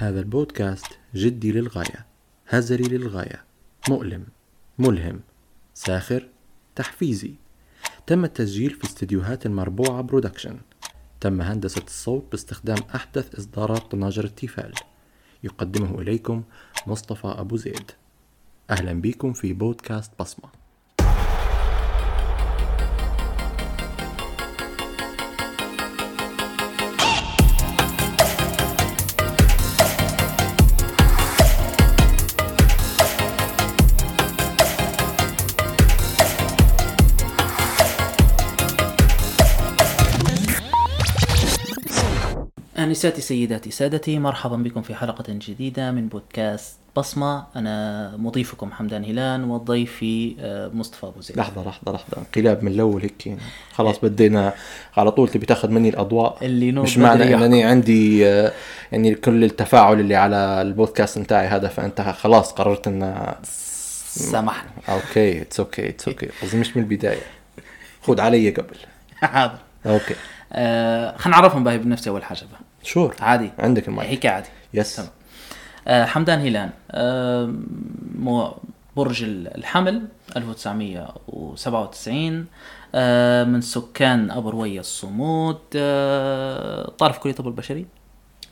هذا البودكاست جدي للغاية هزلي للغاية مؤلم ملهم ساخر تحفيزي. تم التسجيل في استديوهات المربوعة Production. تم هندسة الصوت باستخدام أحدث إصدارات طناجر التيفال. يقدمه إليكم مصطفى أبو زيد. أهلا بكم في بودكاست بصمة. آنساتي سيداتي سادتي مرحبا بكم في حلقة جديدة من بودكاست بصمة. أنا مضيفكم حمدان هلان وضيفي آه، مصطفى أبو زيد. لحظة لحظة لحظة. انقلاب من الأول هيك. خلاص بدينا على طول تبي تاخذ مني الأضواء. اللي مش معنى يحكم. عندي آه، يعني كل التفاعل اللي على البودكاست نتاعي هذا فأنت خلاص قررت ان سامحني. OK it's OK it's OK قصدي مش من البداية. خذ علي قبل. حاضر. OK. آه خلينا نعرفهم باهي بنفسي أول حاجة بقى. sure عادي. عندك المايك. هيك عادي. yes تمام. آه حمدان هلان آه مو برج الحمل 1997 آه من سكان أبو روية الصمود آه كلية الطب البشري؟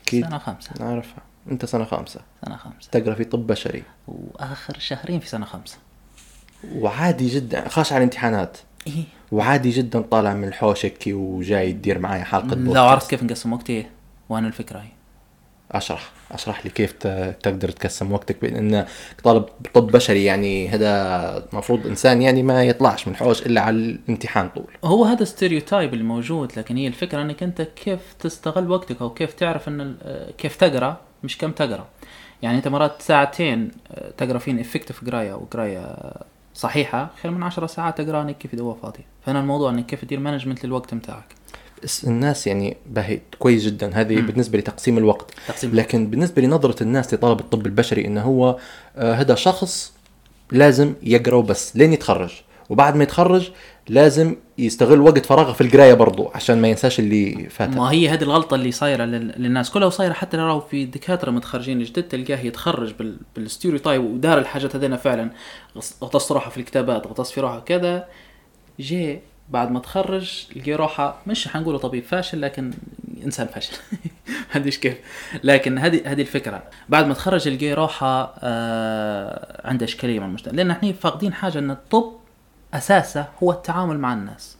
أكيد. سنة خامسة. نعرفها. أنت سنة خامسة. سنة خامسة. تقرأ في طب بشري. وآخر شهرين في سنة خامسة. وعادي جدا. خاش على الامتحانات. إيه. وعادي جدا طالع من الحوش هيك وجاي تدير معي حلقة لو بودكاست. عرفت كيف نقسم وقتي. وأنا الفكرة هي. أشرح أشرح لي كيف تقدر تقسم وقتك بان طالب طب بشري يعني هذا المفروض إنسان يعني ما يطلعش من الحوش إلا على الامتحان طول. هو هذا ستيريوتايب اللي موجود لكن هي الفكرة إنك أنت كيف تستغل وقتك أو كيف تعرف إن كيف تقرأ مش كم تقرأ. يعني أنت مرات ساعتين آه، تقرأ فين effective قراية أو قراية صحيحة خير من عشرة ساعات تقرأ إنك كيف دوا فاضيه فانا الموضوع إنك كيف تدير management للوقت بتاعك. بس الناس يعني باهي كويس جدا. هذه مم. بالنسبة لتقسيم الوقت. تقسيم لكن بالنسبة لنظرة الناس لطلب الطب البشري إنه هو آه، هذا شخص لازم يقرأ وبس لين يتخرج. وبعد ما يتخرج لازم يستغل وقت فراغه في القراية برضه عشان ما ينساش اللي فات. ما هي هذه الغلطة اللي صايرة لل- للناس. كلها وصايره حتى لو في دكاترة متخرجين جدد تلقاه يتخرج بال... بال stereotype ودار الحاجات هذينا فعلا. غطس روحه في الكتابات غطس في روحه كذا جي بعد ما تخرج لقي روحه مش حنقوله طبيب فاشل لكن إنسان فاشل. عنديش كيف. لكن هذه هذه الفكرة. بعد ما تخرج لقي روحه آه عنده إشكالية مع المجتمع. لأن إحنا فاقدين حاجة إن الطب أساسه هو التعامل مع الناس.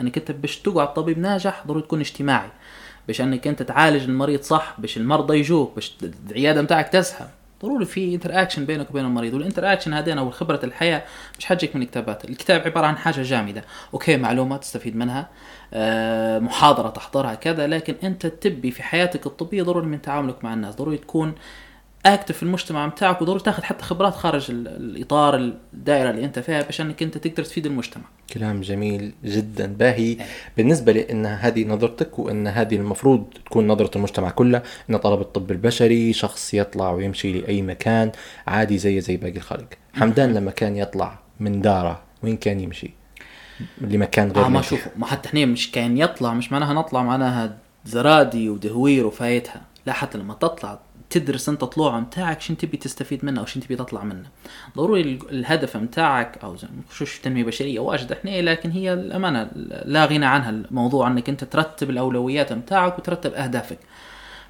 أنك أنت باش تقعد طبيب ناجح ضروري تكون اجتماعي. باش أنك أنت تعالج المريض صح باش المرضى يجوك باش العيادة بتاعك تزحم ضروري في interaction بينك وبين المريض وال interaction هذين أو خبرة الحياة مش حاجيك من الكتابات. الكتاب عبارة عن حاجة جامدة. OK معلومات تستفيد منها آه محاضرة تحضرها كذا لكن أنت تبي في حياتك الطبية ضروري من تعاملك مع الناس ضروري تكون active في المجتمع بتاعك وضروري تاخذ حتى خبرات خارج ال- الإطار الدائرة اللي أنت فيها باش انك أنت تقدر تفيد المجتمع. كلام جميل جدا. باهي. بالنسبة لي ان هذه نظرتك وإن هذه المفروض تكون نظرة المجتمع كله إن طلب الطب البشري شخص يطلع ويمشي لأي مكان عادي زي زي باقي الخلق. حمدان لما كان يطلع من دارة وين كان يمشي؟ لمكان غير آه ما. شوفوا ما حتى هنا مش كان يطلع مش معناها نطلع معناها زرادي ودهوير وفايتها. لا حتى لما تطلع تدرس انت طلوع متاعك شنو تبي تستفيد منه أو شنو تبي تطلع منه. ضروري ال- الهدف متاعك أو نخشوش تنمية بشرية واجد إحنا لكن هي الأمانة لا غنى عنها الموضوع إنك أنت ترتب الأولويات متاعك وترتب أهدافك.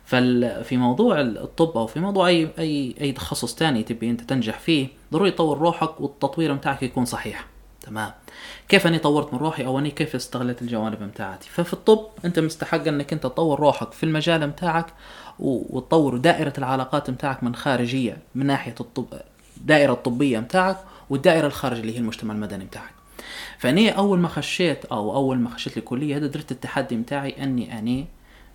ففي موضوع الطب أو في موضوع اي اي أي تخصص تاني تبي أنت تنجح فيه ضروري تطور روحك والتطوير متاعك يكون صحيح. تمام؟ كيف أني طورت من روحي أو أني كيف استغلت الجوانب متاعتي. ففي الطب أنت مستحق أنك أنت تطور روحك في المجال متاعك وتطور دائرة العلاقات متاعك من خارجية من ناحية الطب الدائره الطبية متاعك والدائرة الخارجية اللي هي المجتمع المدني متاعك. فأني أول ما خشيت أو أول ما خشيت الكلية درت التحدي متاعي أني أني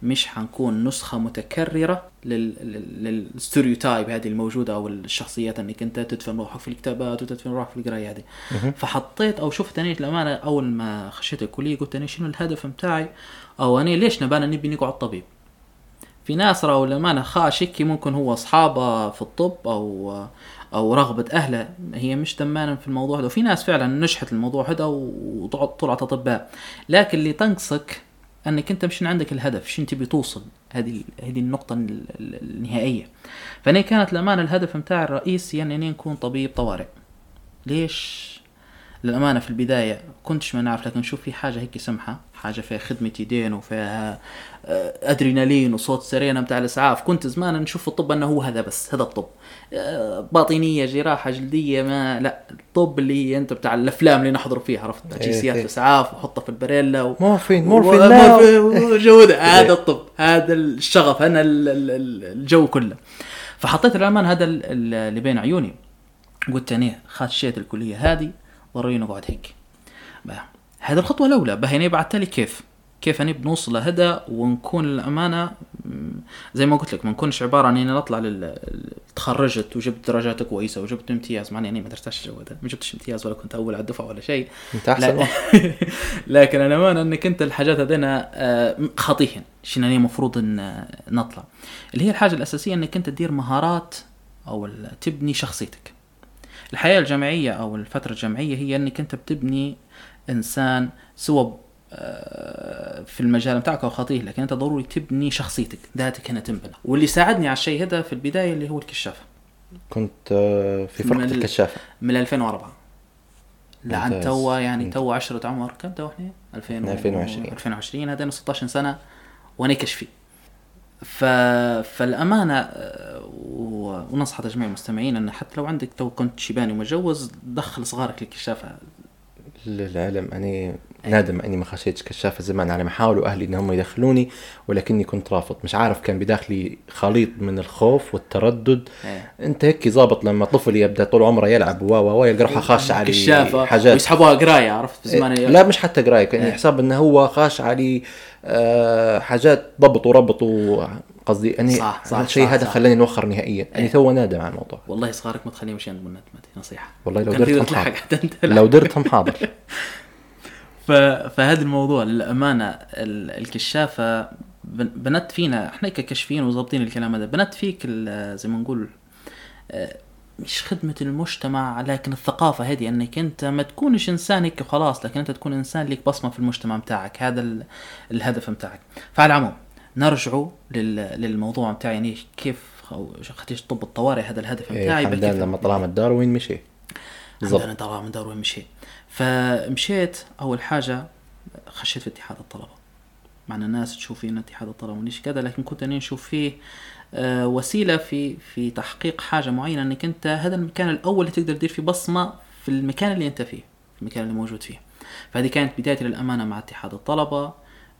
مش حنكون نسخة متكررة لل... لل... للستيريوتايب هذه الموجودة أو الشخصيات أنك أنت تدفن روحك في الكتابات وتدفن روحك في القراية هذه. فحطيت أو شفت أنا الأمانة أول ما خشيت الكلية قلت أنا شنو الهدف متاعي؟ أو أنا ليش نبانا نبي نقعد طبيب؟ في ناس راهو للأمانة خاش هيك ممكن هو أصحابه في الطب أو أو رغبة أهله. هي مش تمانا في الموضوع هذا وفي ناس فعلا نجحت الموضوع هذا وطلعت أطباء. لكن اللي تنقصك أنك أنت مش عندك الهدف شو تبي توصل؟ هذه هذه النقطة ال- ال- النهائية. فانا كانت الأمانة الهدف متاعي الرئيسي اني يعني نكون طبيب طوارئ. ليش؟ للأمانة في البداية كنتش ما نعرف لكن شوف في حاجة هيك سمحة. حاجة فيها خدمة يدين وفيها آه، أدرينالين وصوت سرينة بتاع الإسعاف كنت زمان نشوف الطب أنه هو هذا بس هذا الطب آه، باطنية جراحة جلدية ما لا الطب اللي أنت بتاع الأفلام اللي نحضر فيها عرفت إيه، جنسيات إيه. الإسعاف وحطها في البريلا و... مورفين مورفين ده. إيه. هذا الطب هذا الشغف أنا ال- ال- ال- الجو كله فحطيت الأمان هذا ال- ال- اللي بين عيوني قلت اني خشيت الكلية هذه ضروري نقعد هيك بقى. هذه الخطوة الأولى. هنا بعد تالي كيف. كيف اني بنوصل لهذا ونكون الامانه زي ما قلت لك ما نكونش عبارة عن اني نطلع لل... تخرجت وجبت درجات كويسة وجبت امتياز. مع أني ما درتش الجو ده ما جبتش امتياز ولا كنت أول على الدفعة ولا شيء. أنت أحسن لا. لكن الأمانة أنك أنت الحاجات هذينا آه، خاطيهن شنو هي المفروض إن نطلع. اللي هي الحاجة الأساسية أنك أنت تدير مهارات أو تبني شخصيتك. الحياة الجامعية أو الفترة الجامعية هي أنك أنت بتبني إنسان سواء آه، في المجال بتاعك أو خاطيه لكن أنت ضروري تبني شخصيتك ذاتك هنا تنبنى واللي ساعدني على الشيء هذا في البداية اللي هو الكشافة كنت آه، في فرقة من ال- الكشافة من 2004 لعن. توا يعني. توا عشرة عمر كم توا إحنا؟ 2000 من 2020. 2020 هذين 16 سنة وأنا كشفي ف... فالأمانة آه، و... ونصح جميع المستمعين أن حتى لو عندك تو كنت شيباني ومتجوز دخل صغارك للكشافة للعلم أني نادم أني ما خشيتش كشافة زمان على ما حاولوا أهلي ان هم يدخلوني ولكني كنت رافض. مش عارف كان بداخلي خليط من الخوف والتردد. إيه. أنت هيك ظابط لما طفل يبدأ طول عمره يلعب و و يلقى روحه خاش علي كشافة حاجات. ويسحبوها قراية عرفت؟ في زمان إيه، لا مش حتى قراية كان إيه. حساب إنه هو خاش علي آه حاجات ضبط وربط قصدي اني صح، صح، الشيء هذا. خلاني نوخر نهائيا. اني إيه. تو نادم على الموضوع. والله صغارك ما تخليهم يمشي عند منات نصيحة. والله لو درتهم حاضر. لو درتهم حاضر. ف... فهذا الموضوع للأمانة ال- الكشافة بن- بنت فينا إحنا ككشفيين وظابطين الكلام هذا بنت فيك ال- زي ما نقول آه، مش خدمة المجتمع لكن الثقافة هذه إنك أنت ما تكونش إنسان هيك خلاص لكن أنت تكون إنسان لك بصمة في المجتمع بتاعك هذا ال... الهدف بتاعك فعلى العموم نرجعوا لل... للموضوع بتاعي يعني كيف خ- خديش طب الطوارئ هذا الهدف إيه بتاعي حمدان بكيف- لما طلع من الدار وين مشي بالضبط. دار من دار وين مشيت فمشيت أول حاجة خشيت في اتحاد الطلبة. مع الناس تشوف فيه ان اتحاد الطلبة مش كذا لكن كنت أني أشوف فيه وسيلة في في تحقيق حاجة معينة إنك أنت هذا المكان الأول اللي تقدر تدير فيه بصمة في المكان اللي أنت فيه في المكان اللي موجود فيه. فهذه كانت بدايتي للأمانة مع اتحاد الطلبة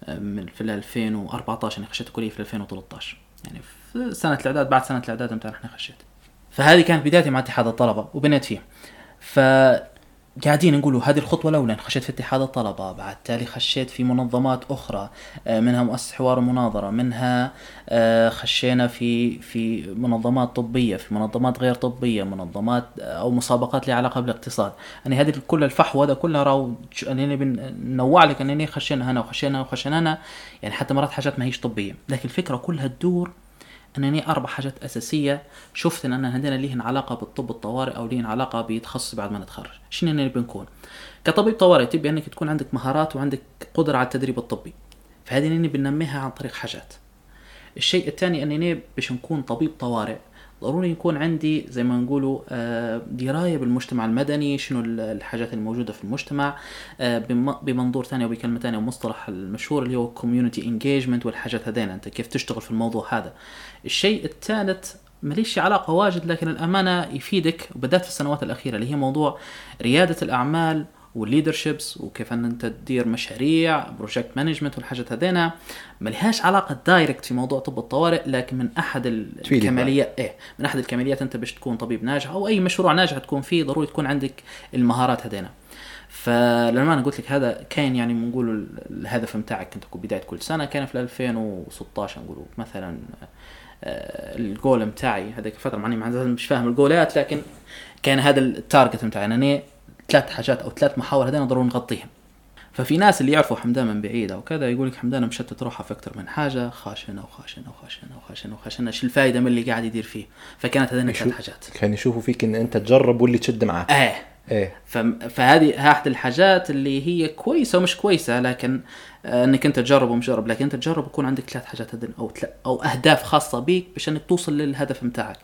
آه، في ال 2014 أنا خشيت الكلية في 2013 يعني في سنة الإعداد بعد سنة الإعداد متى إحنا خشيت فهذه كانت بدايتي مع اتحاد الطلبة وبنيت فيه ف قاعدين نقولوا هذه الخطوة الأولى خشيت في اتحاد الطلبة بعد تالي خشيت في منظمات أخرى آه، منها مؤسسة حوار ومناظرة منها آه، خشينا في في منظمات طبية في منظمات غير طبية منظمات آه، أو مسابقات لها علاقة بالاقتصاد. يعني هذه كل الفحوى هذا كلها راهو ج- أنني بنوع لك أنني خشينا هنا وخشينا هنا وخشينا هنا يعني حتى مرات حاجات ما هيش طبية. لكن الفكرة كلها تدور انني أربع حاجات أساسية شفت أن عندنا ليهن علاقة بالطب الطوارئ أو ليهن علاقة بتخصص بعد ما نتخرج. شنو اللي بنكون؟ كطبيب طوارئ تبي أنك تكون عندك مهارات وعندك قدرة على التدريب الطبي. فهذه انني بنميها عن طريق حاجات. الشيء الثاني أنني باش نكون طبيب طوارئ ضروري يكون عندي زي ما نقولوا آه، دراية بالمجتمع المدني شنو ال- الحاجات الموجودة في المجتمع آه، بم- بمنظور ثاني أو بكلمه ثانية ومصطلح المشهور اللي هو community engagement والحاجات هذين. أنت كيف تشتغل في الموضوع هذا؟ الشيء الثالث ماليش علاقة واجد لكن الامانه يفيدك وبالذات في السنوات الأخيرة اللي هي موضوع ريادة الأعمال وال leaderships وكيف إن أنت تدير مشاريع project management والحاجات هذينا. ما لهاش علاقة direct في موضوع طب الطوارئ لكن من أحد الكماليات إيه من أحد الكماليات أنت باش تكون طبيب ناجح أو أي مشروع ناجح تكون فيه ضروري تكون عندك المهارات هذينا. فلما أنا قلت لك هذا كان يعني بنقولوا ال- الهدف بتاعك انت بداية كل سنة كان في 2016 نقولوا مثلا آه، الجول بتاعي هذيك الفترة معني مع مش فاهم الجولات لكن كان هذا ال target بتاعي انني ثلاث حاجات أو ثلاث محاور هذين ضروري نغطيهم. ففي ناس اللي يعرفوا حمدان من بعيد أو كذا يقول لك حمدان مشتت روحه في أكثر من حاجة خاشنه وخاشنه وخاشنه وخاشنه وخاشنه إيش الفائده من اللي قاعد يدير فيه؟ فكانت هذين يشوف- ثلاث حاجات. كان يشوفوا فيك إن أنت تجرب واللي تشد معك إيه. إيه. فهذه أحد الحاجات اللي هي كويسة ومش كويسة لكن آه، إنك أنت تجرب ومش جرب لكن أنت تجرب يكون عندك ثلاث حاجات أو تل- أو أهداف خاصة بيك باش انك توصل للهدف متاعك.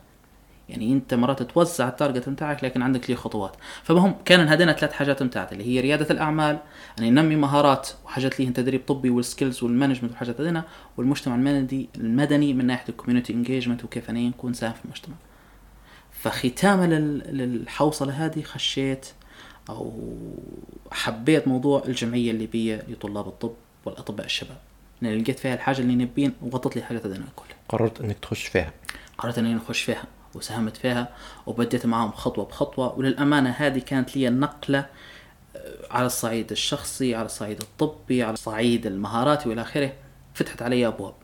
يعني انت مرات توزع التارجت متاعك لكن عندك ليه خطوات. فمهم كان هذين ثلاث حاجات متاعت اللي هي ريادة الأعمال ان ينمي مهارات وحاجات ليه تدريب طبي وال skills وال management والحاجات هذين والمجتمع المدني المدني من ناحية ال community engagement وكيف أنا نكون ساهم في المجتمع. فختاما لل- للحوصلة هذه خشيت أو حبيت موضوع الجمعية الليبيه لطلاب الطب والأطباء الشباب. لأن لقيت فيها الحاجة اللي نبين وغطت لي الحاجات هذين كلها. قررت إنك تخش فيها؟ قررت إني نخش فيها. وساهمت فيها وبديت معهم خطوة بخطوة. وللأمانة هذه كانت لي النقله آه، على الصعيد الشخصي على الصعيد الطبي على الصعيد المهاراتي وإلى آخره. فتحت علي أبواب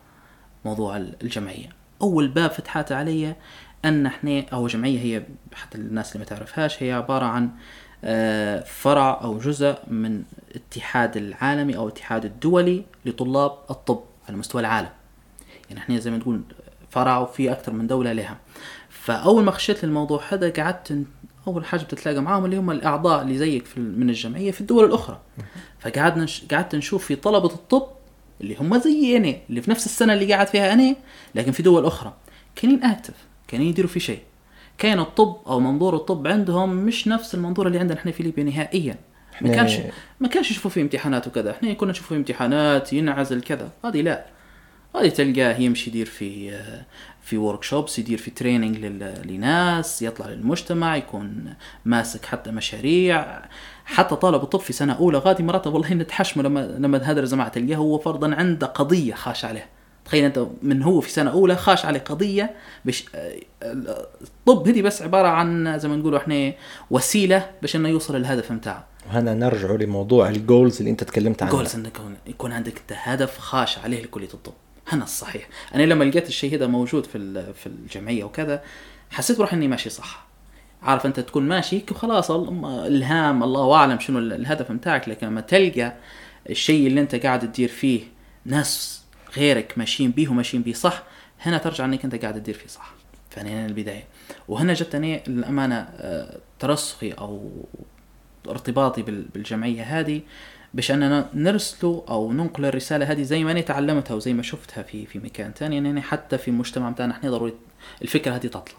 موضوع الجمعية. أول باب فتحت علي أن إحنا أو جمعية هي حتى الناس اللي ما تعرفهاش هي عبارة عن آه، فرع أو جزء من اتحاد العالمي أو اتحاد الدولي لطلاب الطب على مستوى العالم. يعني إحنا زي ما تقول فرع وفي أكثر من دولة لها. فأول ما خشيت للموضوع هذا قعدت أول حاجة بتتلاقى معاهم اللي هم الأعضاء اللي زيك في من الجمعية في الدول الأخرى. فقعدنا. قعدت نشوف في طلبة الطب اللي هم زي أنا اللي في نفس السنة اللي قاعد فيها أنا لكن في دول أخرى. كانين اكتف كانين يديروا في شيء. كان الطب أو منظور الطب عندهم مش نفس المنظور اللي عندنا إحنا في ليبيا نهائيا. ما كانش ما كانش يشوفوا فيه امتحانات وكذا. إحنا كنا نشوفوا فيه امتحانات ينعزل كذا. هذه لا. هذه تلقاه يمشي يدير في في workshops يدير في training لناس يطلع للمجتمع يكون ماسك حتى مشاريع. حتى طالب الطب في سنة أولى غادي مرات والله نتحشمه لما لما هذا الجماعه تلقاه. هو فرضا عنده قضية خاش عليه. تخيل أنت من هو في سنة أولى خاش عليه قضية بش الطب هذه بس عبارة عن زي ما نقولوا إحنا وسيلة باش إنه يوصل للهدف بتاعه وهنا نرجع لموضوع ال goals اللي أنت تكلمت عنه. goals إنك يكون, يكون عندك انت هدف خاش عليه لكلية الطب. هنا الصحيح. أنا لما لقيت الشيء هذا موجود في في الجمعية وكذا حسيت بروحي إني ماشي صح. عارف أنت تكون ماشي وخلاص ال- الهام الله أعلم شنو ال- الهدف بتاعك لكن لما تلقى الشيء اللي أنت قاعد تدير فيه ناس غيرك ماشيين بيه وماشيين بيه صح هنا ترجع إنك أنت قاعد تدير فيه صح. فهنا هنا البداية. وهنا جتني الامانه آه، ترسخي أو ارتباطي بال- بالجمعية هذه باش أننا نرسلوا أو ننقل الرسالة هذه زي ما أنا تعلمتها وزي ما شفتها في في مكان ثاني يعني حتى في المجتمع بتاعنا إحنا ضروري الفكرة هذه تطلع.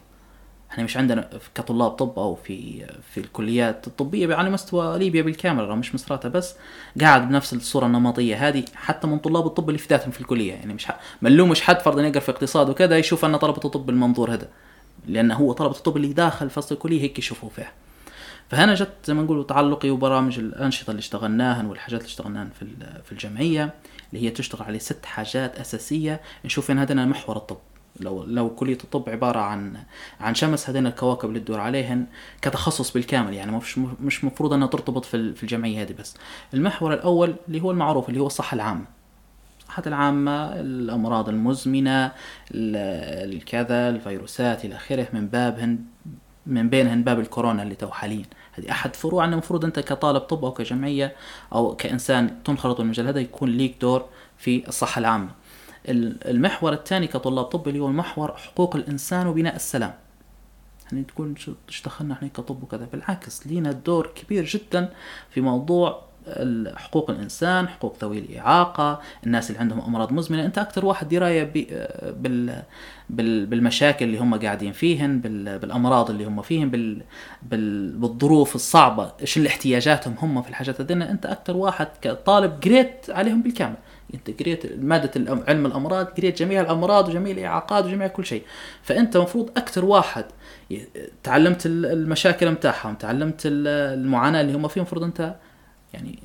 إحنا مش عندنا كطلاب طب أو في في الكليات الطبية على مستوى ليبيا بالكامل مش مصراتها بس قاعد بنفس الصورة النمطية هذه حتى من طلاب الطب اللي في ذاتهم في الكلية. يعني مش نلومش حد فرضا يقرأ في اقتصاد وكذا يشوف أن طلبة الطب بالمنظور هذا لأنه هو طلبة الطب اللي داخل فصل الكلية هيك يشوفوا فيها. فهنا جت زي ما نقول تعلقي وبرامج الأنشطة اللي اشتغلناها والحاجات اللي اشتغلناها في في الجمعية اللي هي تشتغل على ست حاجات أساسية. نشوف ان هذا محور الطب. لو لو كلية الطب عبارة عن عن شمس هذين الكواكب اللي تدور عليهن كتخصص بالكامل. يعني مش مش مفروض أنها ترتبط في في الجمعية هذه بس. المحور الأول اللي هو المعروف اللي هو الصحة العامة. الصحة العامة الأمراض المزمنة ال- الكذا الفيروسات إلى آخره من بابهن من بينهن باب الكورونا اللي تو حاليا. هذه أحد فروع أن المفروض أنت كطالب طب أو كجمعية أو كإنسان تنخرط بالمجال هذا يكون ليك دور في الصحة العامة. ال- المحور الثاني كطلاب طب اللي هو محور حقوق الإنسان وبناء السلام. يعني تقول شو اشتغلنا إحنا كطب وكذا. بالعكس لينا دور كبير جدا في موضوع حقوق الإنسان حقوق ذوي الإعاقة الناس اللي عندهم أمراض مزمنة. أنت أكثر واحد دراية بال بال بالمشاكل اللي هم قاعدين فيهن بال بالأمراض اللي هم فيهن بال بال بالظروف الصعبة إيش الاحتياجاتهم هم في الحاجات هذين أنت أكثر واحد كطالب قريت عليهم بالكامل. أنت قريت مادة علم الأمراض قريت جميع الأمراض وجميع الإعاقات وجميع كل شيء. فأنت المفروض أكثر واحد تعلمت ال- المشاكل متاعهم تعلمت ال- المعاناة اللي هم فيها المفروض أنت يعني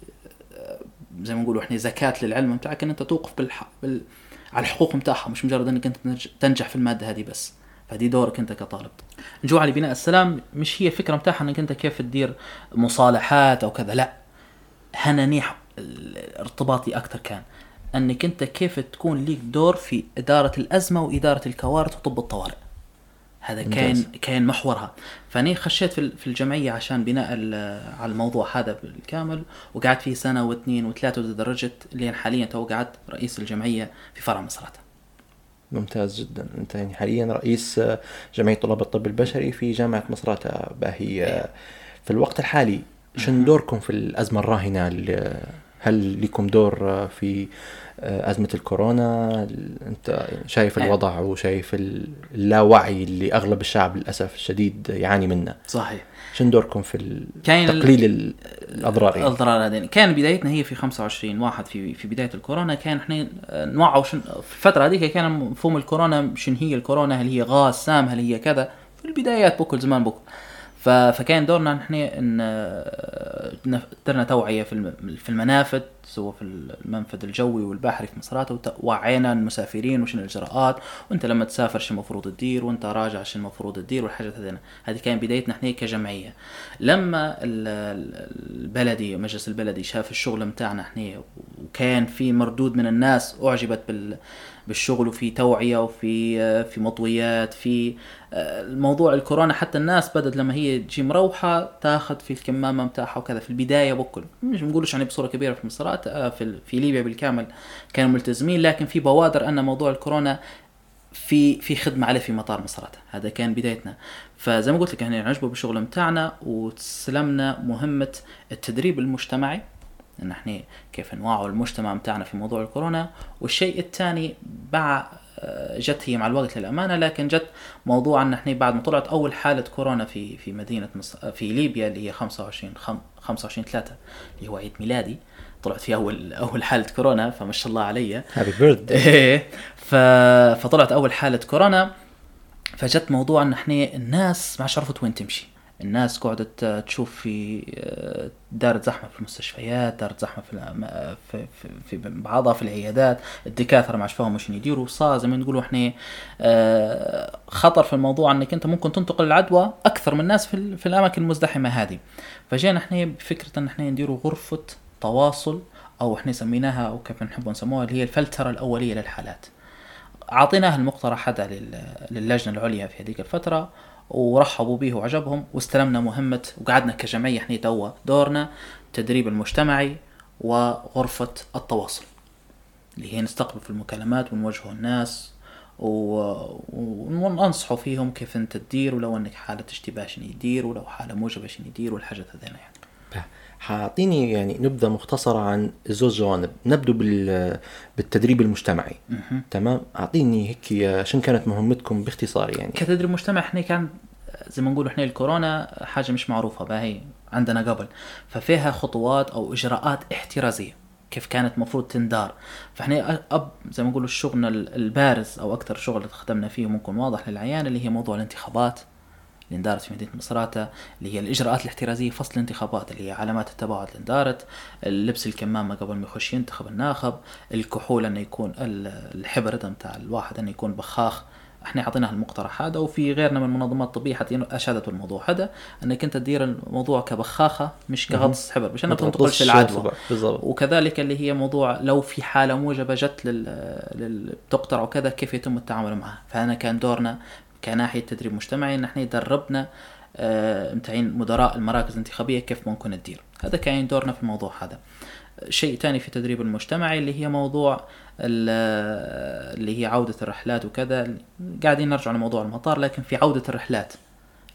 آه، زي ما نقولوا إحنا زكاة للعلم بتاعك إن أنت توقف بالح... بال... على الحقوق متاعهم مش مجرد إنك أنت تنج- تنجح في المادة هذه بس. فدي دورك أنت كطالب. نجوا على بناء السلام مش هي فكره متاعها إنك أنت كيف تدير مصالحات أو كذا لا. هنا نيح ال- ارتباطي أكثر كان إنك أنت كيف تكون ليك دور في إدارة الأزمة وإدارة الكوارث وطب الطوارئ. هذا كان ممتاز. كان محورها. فاني خشيت في ال- في الجمعية عشان بناء على الموضوع هذا بالكامل وقعدت فيه سنة واثنين وثلاثة وتدرجت لين حاليا تو قعدت رئيس الجمعية في فرع مصراتة ممتاز جدا. أنت يعني حاليا رئيس آه، جمعية طلاب الطب البشري في جامعة مصراتة باهي آه، في الوقت الحالي شن دوركم في الأزمة الراهنة؟ ال- هل لكم دور في آه، أزمة الكورونا أنت شايف إيه. الوضع وشايف ال- اللاوعي اللي أغلب الشعب للأسف الشديد يعاني منه. صحيح. شن دوركم في تقليل ال- الأضرار يعني. الأضرار هذين. كان بدايتنا هي في 25 واحد في في بداية الكورونا. كان إحنا نوعوا شن في الفترة هذيك كان مفهوم الكورونا شن هي الكورونا؟ هل هي غاز سام؟ هل هي كذا؟ في البدايات بكل زمان بكل فكان دورنا نحن إن نف- درنا توعية في الم- في المنافذ سواء في المنفذ الجوي والبحري في مصرات وت- وعينا المسافرين وشنو الإجراءات وأنت لما تسافر شو المفروض تدير وأنت راجع شو المفروض تدير والحاجات هذين هذه كان بدايتنا إحنا كجمعية. لما ال- ال- البلدي مجلس البلدي شاف الشغل متاعنا إحنا وكان في مردود من الناس أعجبت بال بالشغل وفي توعية وفي آه، في مطويات في آه، الموضوع الكورونا حتى الناس بدت لما هي تجي مروحة تاخذ في الكمامة متاعها وكذا. في البداية بكل مش بنقولش يعني بصورة كبيرة في مصرات آه، في في ليبيا بالكامل كانوا ملتزمين لكن في بوادر أن موضوع الكورونا في في خدمة عليه في مطار مصرات. هذا كان بدايتنا. فزي ما قلت لك إحنا نعجبه بالشغل متاعنا وتسلمنا مهمة التدريب المجتمعي. إن إحنا كيف نوعوا المجتمع متاعنا في موضوع الكورونا. والشيء الثاني مع آه، جت هي مع الوقت للأمانة لكن جت موضوع إن إحنا بعد ما طلعت أول حالة كورونا في في مدينة مصر في ليبيا اللي هي 25 خم- 25 3 اللي هو عيد ميلادي. طلعت في أول أول حالة كورونا فما شاء الله علي. هابي بيرث إيه. ف... فطلعت أول حالة كورونا. فجت موضوع إن إحنا الناس ما عرفت وين تمشي. الناس قعدت تشوف في آه، دارت زحمة في المستشفيات دارت زحمة في في, بعضها في العيادات. الدكاترة ما عادش فاهموا يديروا. صار زي ما نقولوا إحنا آه، خطر في الموضوع إنك أنت ممكن تنتقل العدوى أكثر من الناس في, في الأماكن المزدحمة هذه. فجينا إحنا بفكرة إن إحنا نديروا غرفة تواصل أو إحنا سميناها أو كيف نحب نسموها اللي هي الفلترة الأولية للحالات. اعطيناه المقترح هذا لل- للجنة العليا في هذيك الفترة. ورحبوا به وعجبهم واستلمنا مهمة وقعدنا كجمعية إحنا توا دورنا التدريب المجتمعي وغرفة التواصل اللي هي نستقبل في المكالمات ونوجهوا الناس وننصحوا فيهم كيف انت تدير ولو انك حالة اشتباه شنو يدير ولو حالة موجبة شنو يدير والحاجات هذين يعني. حاعطيني يعني نبذة مختصرة عن زوج جوانب. نبدو بال بالتدريب المجتمعي. تمام؟ اعطيني هيك شن كانت مهمتكم باختصار يعني. كتدريب مجتمع إحنا كان زي ما نقول إحنا الكورونا حاجة مش معروفة باهي عندنا قبل. ففيها خطوات أو إجراءات احترازية كيف كانت مفروض تندار. فاحنا اب زي ما نقولوا شغلنا البارز أو أكثر شغل خدمنا فيه ممكن واضح للعيان اللي هي موضوع الانتخابات. اللي اندارت في مدينة مصراتة اللي هي الإجراءات الاحترازية فصل الانتخابات اللي هي علامات التباعد اللي اندارت لبس الكمامة قبل ما يخش ينتخب الناخب الكحول إنه يكون ال- الحبر ده بتاع الواحد إنه يكون بخاخ. إحنا أعطيناه المقترح هذا وفي غيرنا من المنظمات الطبيه حتى أشادت بالموضوع هذا إنك أنت تدير الموضوع كبخاخة مش كغطس حبر باش إنك تنتقلش العدوى. وكذلك اللي هي موضوع لو في حالة موجبة جت لل, لل... وكذا كيف يتم التعامل معها؟ فانا كان دورنا كناحية تدريب مجتمعي ان إحنا دربنا آه، متعين مدراء المراكز الانتخابية كيف ممكن تدير. هذا كان دورنا في الموضوع هذا. شيء ثاني في التدريب المجتمعي اللي هي موضوع ال- اللي هي عودة الرحلات وكذا. قاعدين نرجع لموضوع المطار لكن في عودة الرحلات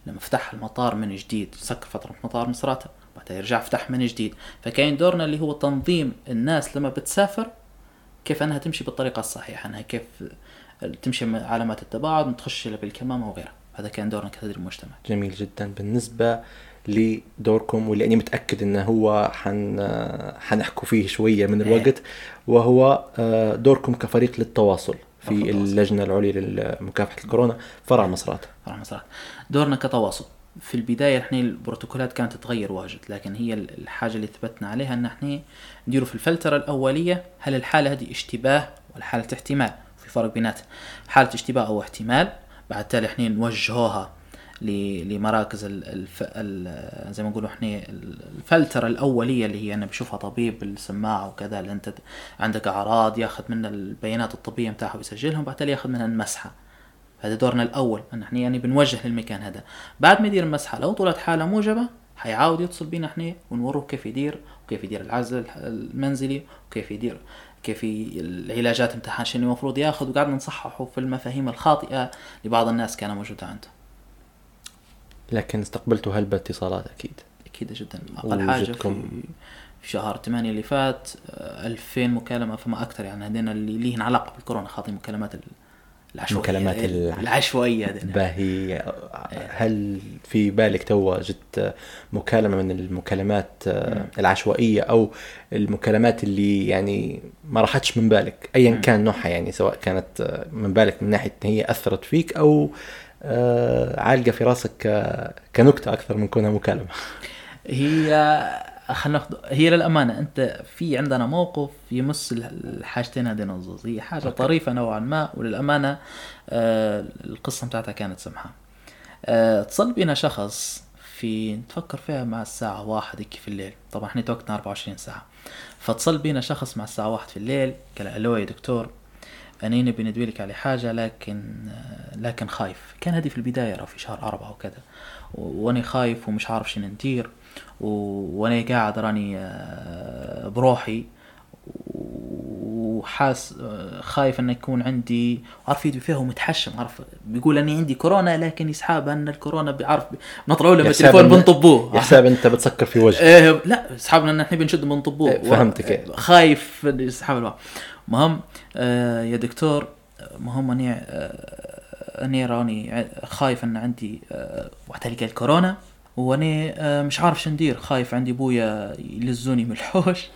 لما فتح المطار من جديد سكر فترة مطار مصراتة بعدها يرجع فتح من جديد. فكاين دورنا اللي هو تنظيم الناس لما بتسافر كيف أنها تمشي بالطريقة الصحيحة أنها كيف تمشي علامات التباعد ما تخش الا بالكمامة وغيرها. هذا كان دورنا كتدريب مجتمعي. جميل جدا. بالنسبة لدوركم واللي أنا متأكد أنه هو حن حنحكوا فيه شوية من إيه. الوقت وهو آه، دوركم كفريق للتواصل في. اللجنة العليا لمكافحة الكورونا فرع مصرات. فرع مصرات. دورنا كتواصل. في البداية إحنا البروتوكولات كانت تتغير واجد لكن هي الحاجة اللي ثبتنا عليها إن إحنا نديروا في الفلترة الأولية هل الحالة هذه اشتباه ولا حالة احتمال؟ فرق بيناتها حالة اشتباه أو احتمال. بعد تالي إحنا نوجهوها لمراكز ال الف ال زي ما نقولوا إحنا الفلترة الأولية اللي هي أنا بشوفها طبيب بالسماعة وكذا اللي أنت عندك أعراض ياخذ منا البيانات الطبية متاعها ويسجلهم بعد تالي ياخذ منها المسحة. هذا دورنا الأول. ان إحنا يعني بنوجه للمكان هذا. بعد ما يدير المسحة لو طلعت حالة موجبة حيعاود يتصل بينا إحنا ونوروه كيف يدير وكيف يدير العزل المنزلي وكيف يدير كيف العلاجات متاعها شنو المفروض ياخذ وقعدنا نصححه في المفاهيم الخاطئة لبعض الناس كان موجودة عنده. لكن استقبلتوا هلبة اتصالات أكيد. أكيد جدا. أقل حاجة في, شهر 8 اللي فات آه، 2000 مكالمة فما أكثر يعني هذين اللي ليهن علاقه بالكورونا خاطي مكالمات ال- العشوائية. مكالمات إيه، الع- العشوائيه هذين باهي. هل في بالك توا جت مكالمة من المكالمات العشوائية أو المكالمات اللي يعني ما راحتش من بالك؟ أيا. كان نوعها يعني سواء كانت من بالك من ناحية إن هي أثرت فيك أو آه، عالقة في راسك كنكتة أكثر من كونها مكالمة. هي خلينا ناخذ هي للأمانة أنت في عندنا موقف يمس الحاجتين هذين الزوز هي حاجة أوكي. طريفة نوعا ما وللأمانة آه القصة بتاعتها كانت سمحة. آه اتصل بينا شخص في نتفكر فيها مع الساعة واحد هيك في الليل. طبعا إحنا وقتنا 24 ساعة. فاتصل بينا شخص مع الساعة واحد في الليل قال ألو يا دكتور أنا نبي ندوي لك على حاجة لكن آه، لكن خايف. كان هذه في البداية في شهر أربعة وكذا. وأنا خايف ومش عارف شنو ندير. و- وأنا قاعد راني آه، بروحي. وحاس آه، خايف إن يكون عندي عارف فيها ومتحشم عارف. بيقول أني عندي كورونا لكن يسحاب أن الكورونا بيعرف نطلعوا له من يحساب التليفون إن- بنطبوه. يحسب أنت بتسكر في وجه إيه لا اسحابنا إن إحنا بنشد بنطبوه إيه، فهمتك، إيه. خايف الوقت مهم آه يا دكتور مهم أني آه أني راني خايف إن عندي آه وقت اللي واني آه مش عارف شو ندير. خايف عندي ابويا يلزوني من الحوش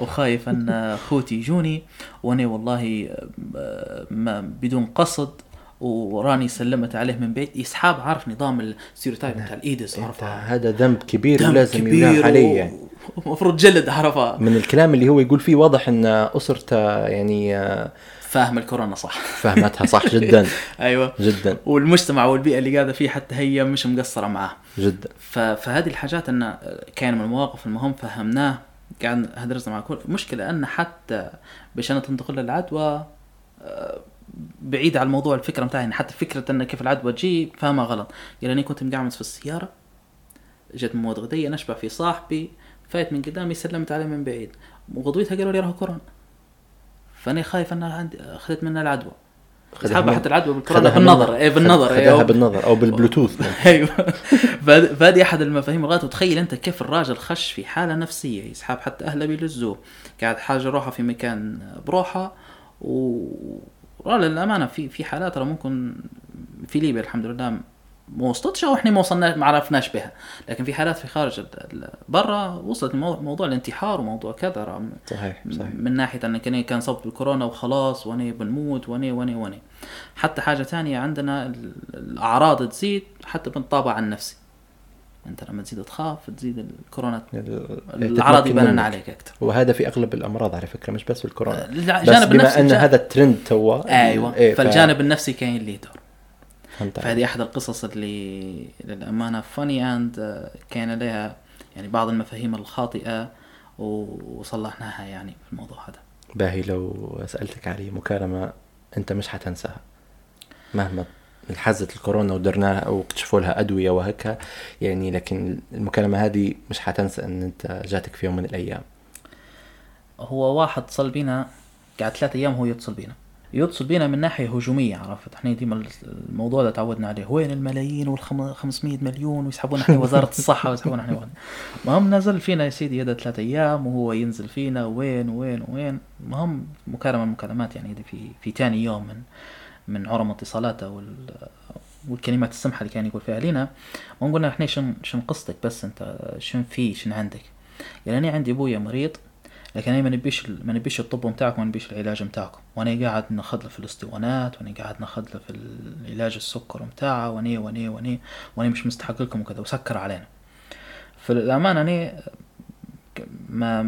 وخايف أن اخوتي يجوني. واني والله آه ما بدون قصد وراني سلمت عليه من بيت يسحاب عارف نظام الستيريوتايب بتاع الإيدز هذا ذنب كبير دم ولازم كبير عليه و- يعني ومفروض جلد عرفها من الكلام اللي هو يقول فيه واضح أن أسرته يعني آه، فاهم الكورونا صح. فهمتها صح جدا. أيوه. جدا. والمجتمع والبيئة اللي قاعدة فيه حتى هي مش مقصرة معاه. جدا. ف... فهذه الحاجات إن كان من المواقف المهم فهمناه قاعد هدرسنا مع كل المشكلة إن حتى عشان تنتقل للعدوى آه، بعيد عن الموضوع الفكرة بتاعي يعني حتى فكرة إن كيف العدوى تجي فاهمها غلط. يعني أنا كنت مقعمز في السيارة جت مواد غديه نشبع في صاحبي فايت من قدامي سلمت عليه من بعيد. وغضويتها قالوا لي راه كورونا. فأنا خايف أن عندي اخذت منها العدوى. اسحبها حتى العدوى بالكورونا خذها من- بالنظر. إيه بالنظر خذها إيه بالنظر أو بالبلوتوث. أيوه. فهذه أحد المفاهيم. الغلط وتخيل أنت كيف الراجل خش في حالة نفسية. يسحب حتى أهله بيلزوه. قاعد حاجة روحه في مكان بروحه. و للأمانة في في حالات ممكن في ليبيا الحمد لله ما وصلتش أو إحنا ما وصلنا ما عرفناش بها. لكن في حالات في خارج برا وصلت موضوع الانتحار وموضوع كذا. صحيح صحيح. من ناحية انك أنا كان صبت بالكورونا وخلاص وأنا بنموت وأنا وأنا وأنا. حتى حاجة تانية عندنا ال- الأعراض تزيد حتى بالطابع النفسي أنت لما تزيد تخاف تزيد الكورونا ال- الأعراض يبان. عليك أكثر وهذا في أغلب الأمراض على فكرة مش بس في الكورونا. بس بما النفسي أن هذا الترند توا أيوه. ف- فالجانب النفسي كاين له دور. فهذه أحد القصص اللي للأمانة فاني اند كان لها يعني بعض المفاهيم الخاطئة وصلحناها يعني في الموضوع هذا. باهي لو سألتك عليه مكالمة أنت مش حتنساها. مهما انحزت الكورونا ودرناها أو اكتشفوا لها أدوية وهكا يعني لكن المكالمة هذه مش حتنسى إن أنت جاتك في يوم من الأيام. هو واحد اتصل بينا قعد ثلاثة أيام هو يتصل بينا. يتصل بينا من ناحية هجومية عرفت؟ إحنا ديما الموضوع ده تعودنا عليه. وين الملايين وال 500 مليون ويسحبون إحنا وزارة الصحة ويسحبون إحنا المهم نزل فينا يا سيدي هذا ثلاثة أيام وهو ينزل فينا. وين وين وين؟ المهم مكالمة المكالمات يعني في في ثاني يوم من من عرم اتصالاته وال والكلمات السمحة اللي كان يقول فيها لينا ما قلنا إحنا شن شن قصتك بس أنت شن في شن عندك؟ يعني أنا عندي أبويا مريض لكن أنا ما نبيش ما نبيش الطب بتاعكم ما نبيش العلاج بتاعكم وأنا قاعد ناخذ له في الأسطوانات وأنا قاعد ناخذ له في العلاج السكر بتاعه وأنا وأنا وأنا وأنا مش مستحق لكم وكذا وسكر علينا. فللامانه أنا ما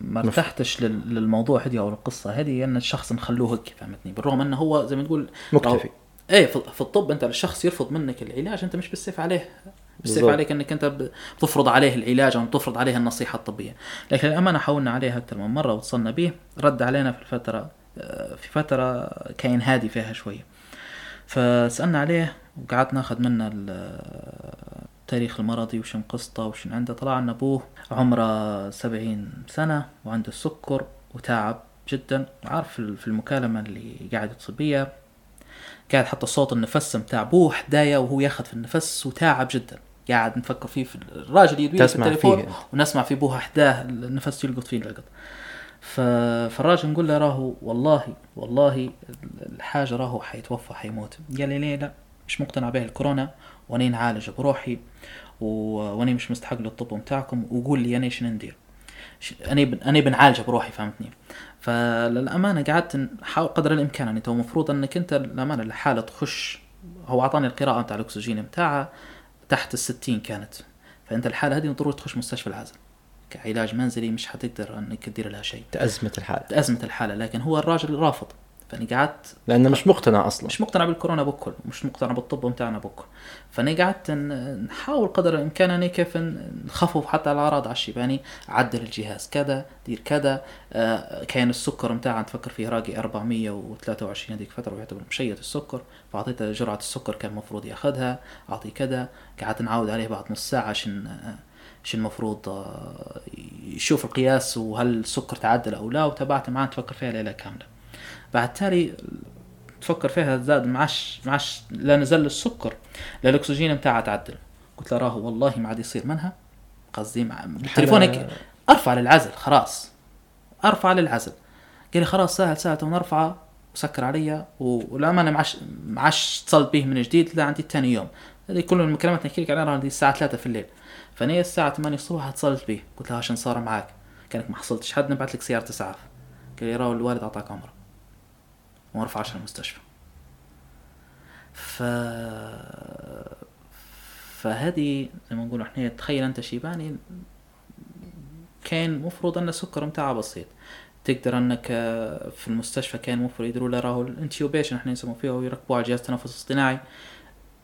ما ارتحتش لل- للموضوع هدي أو القصة هذه أن الشخص نخلوه هيك فهمتني؟ بالرغم أنه هو زي ما تقول مكتفي. إيه في الطب أنت الشخص يرفض منك العلاج أنت مش بالسيف عليه. بالسيف. عليك إنك أنت بتفرض عليه العلاج أو بتفرض عليه النصيحة الطبية. لكن للامانه حاولنا عليها أكثر من مرة واتصلنا به رد علينا في الفترة آه، في فترة كان هادي فيها شوية. فسألنا عليه وقعدت ناخذ منه ال- التاريخ المرضي وشن قصته وشن عنده. طلع ان أبوه عمره سبعين سنة وعنده السكر وتعب جدا. عارف في في المكالمة اللي قاعد يتصل بيها قاعد حتى صوت النفس متاع أبوه حدايا وهو ياخذ في النفس وتعب جدا. قاعد نفكر فيه في الراجل يدوي في التليفون فيه. ونسمع في بوها إحداه النفس يلقط فيه ف... فالراجل نقول له راهو والله والله الحاجة راهو حيتوفى حيموت. قال لي ليه؟ لا مش مقتنع به الكورونا وأني نعالج بروحي و... وأني مش مستحق للطب متاعكم وقول لي أنا شنو ندير؟ أنا بن... أنا بنعالجه بروحي فهمتني؟ فللأمانة قعدت نحاول قدر الإمكان يعني تو المفروض أنك أنت للأمانة الحاله تخش هو أعطاني القراءة بتاع الأكسجين بتاعها تحت الستين كانت. فأنت الحالة هذه ضروري تخش مستشفى العزل. كعلاج منزلي مش حتقدر إنك تدير لها شيء. أزمة الحالة. ازمه الحالة لكن هو الراجل رافض. فاني قعدت لأنه مش مقتنع أصلا. مش مقتنع بالكورونا بكل مش مقتنع بالطب بتاعنا بكل. فاني قعدت نحاول قدر الإمكان أني كيف نخفف حتى الأعراض على الشيباني عدل الجهاز كذا دير كذا آه كان السكر بتاعه تفكر فيه راقي 423 هذيك فتره ويعتبر مشيت السكر. فأعطيته جرعة السكر كان المفروض ياخذها اعطي كذا. قعدت نعود عليه بعد نص ساعة عشان آه، شو المفروض آه، يشوف القياس وهل السكر تعدل أو لا. وتابعت معاه تفكر فيها ليلة كاملة. بعد تالي تفكر فيها زاد معاش معاش لا نزل السكر لا الأكسجين بتاعها تعدل. قلت له راهو والله ما عاد يصير منها. قصدي مع بالتليفون هيك أرفع للعزل خلاص. أرفع للعزل. قال لي خلاص سهل سهل تو نرفعه وسكر علي و- والامانه معاش معاش اتصلت به من جديد لا عندي ثاني يوم. هذه كل المكالمات نحكي لك عليها عندي الساعة 3 في الليل. فأنا الساعة 8 الصبح اتصلت به. قلت له عشان صار معاك. كانك ما حصلتش حد نبعث لك سيارة إسعاف. قال لي راهو الوالد أعطاك عمره وما رفعش المستشفى. ف فهذه زي ما نقول إحنا تخيل أنت شيباني كان مفروض أن السكر متاعه بسيط. تقدر أنك في المستشفى كان مفروض يديروا له راهو ال intubation إحنا نسموه فيه ويركبوه على جهاز تنفس اصطناعي.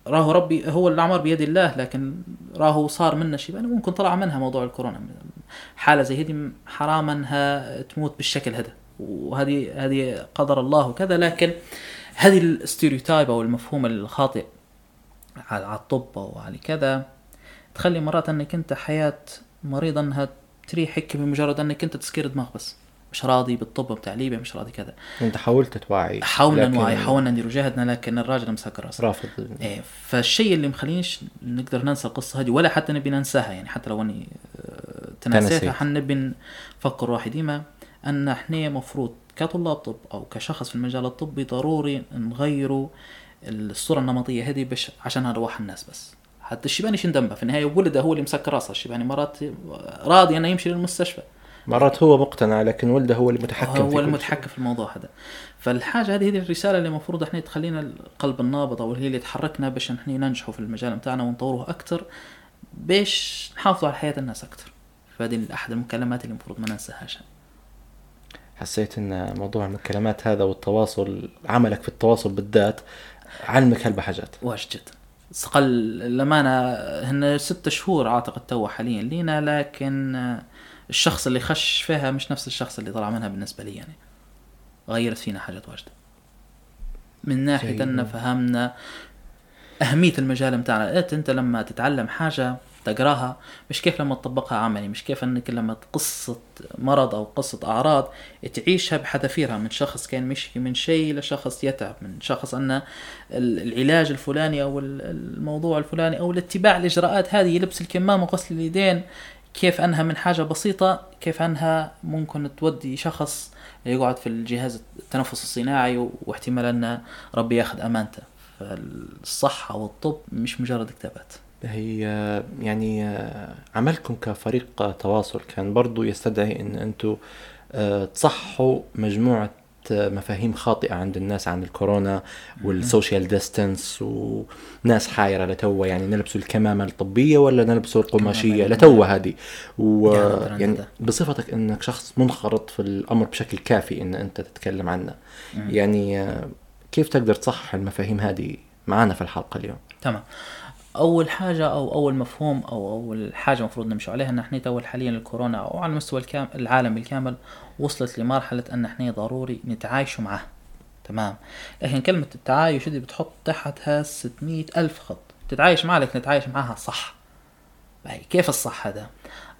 راهو ربي هو الأعمار بيد الله لكن راهو صار منه شيباني ممكن طلع منها موضوع الكورونا. حالة زي هذه حرام انها تموت بالشكل هذا. وهذه هذه قدر الله وكذا لكن هذه ال stereotype أو المفهوم الخاطئ على الطب أو على كذا تخلي مرات إنك أنت حياة مريض إنها تريحك بمجرد إنك أنت تسكير دماغ بس. مش راضي بالطب بتاع ليبيا مش راضي كذا. أنت حاولت توعي حاولنا لكن نوعي حاولنا ندير جهدنا لكن الراجل مسكر راسه رافض. إيه فالشيء اللي مخلينيش نقدر ننسى القصة هذه ولا حتى نبي ننساها يعني حتى لو إني آه، تناسيتها تنسيت. حنبي نفكر واحد ديما أن إحنا مفروض كطلاب طب أو كشخص في المجال الطبي ضروري نغيروا الصورة النمطية هذه بش عشان نروح الناس بس. حتى الشيباني شن ذنبه في النهاية ولده هو اللي مسكر راسه. الشيباني مرات راضي أنه يمشي للمستشفى. مرات هو مقتنع لكن ولده هو المتحكم في هو المتحكم في الموضوع هذا. فالحاجة هذه هي الرسالة اللي المفروض إحنا تخلينا القلب النابض أو هي اللي تحركنا باش إحنا ننجحوا في المجال بتاعنا ونطوروه أكثر باش نحافظوا على حياة الناس أكثر فهذه أحد المكالمات اللي المفروض ما ننساهاش. حسيت إن موضوع المكالمات هذا والتواصل عملك في التواصل بالذات علمك هالبحاجات واجد جدا استقل الأمانة هن ست شهور أعتقد تو حاليا لينا لكن الشخص اللي خش فيها مش نفس الشخص اللي طلع منها بالنسبة لي يعني. غيرت فينا حاجات واجدة من ناحية. أن فهمنا أهمية المجال بتاعنا. أنت أنت لما تتعلم حاجة تقراها مش كيف لما تطبقها عملي مش كيف إنك لما قصة مرض أو قصة أعراض تعيشها بحذافيرها من شخص كان مشكي من شيء لشخص يتعب من شخص أن ال- العلاج الفلاني أو ال- الموضوع الفلاني أو الاتباع الاجراءات هذه لبس الكمامة وغسل اليدين كيف أنها من حاجة بسيطة كيف أنها ممكن تودي شخص يقعد في الجهاز التنفس الصناعي واحتمال أن ربي ياخذ أمانته. فالصحة والطب مش مجرد كتابات هي يعني عملكم كفريق تواصل كان برضو يستدعي إن أنتم تصحوا مجموعة مفاهيم خاطئة عند الناس عن الكورونا وال social distance وناس حايرة لتوا يعني نلبسوا الكمامة الطبية ولا نلبسوا القماشية؟ لتوا هذه. ويعني. بصفتك إنك شخص منخرط في الأمر بشكل كافي إن أنت تتكلم عنه. يعني كيف تقدر تصحح المفاهيم هذه معنا في الحلقة اليوم؟ تمام. أول حاجة أو أول مفهوم أو أول حاجة المفروض نمشي عليها إن إحنا تو حاليا الكورونا أو على المستوى العالم بالكامل وصلت لمرحلة إن إحنا ضروري نتعايش معه. تمام؟ لكن كلمة التعايش دي بتحط تحتها 600 ألف خط. تتعايش معها لكن تتعايش معها صح. باهي كيف الصح هذا؟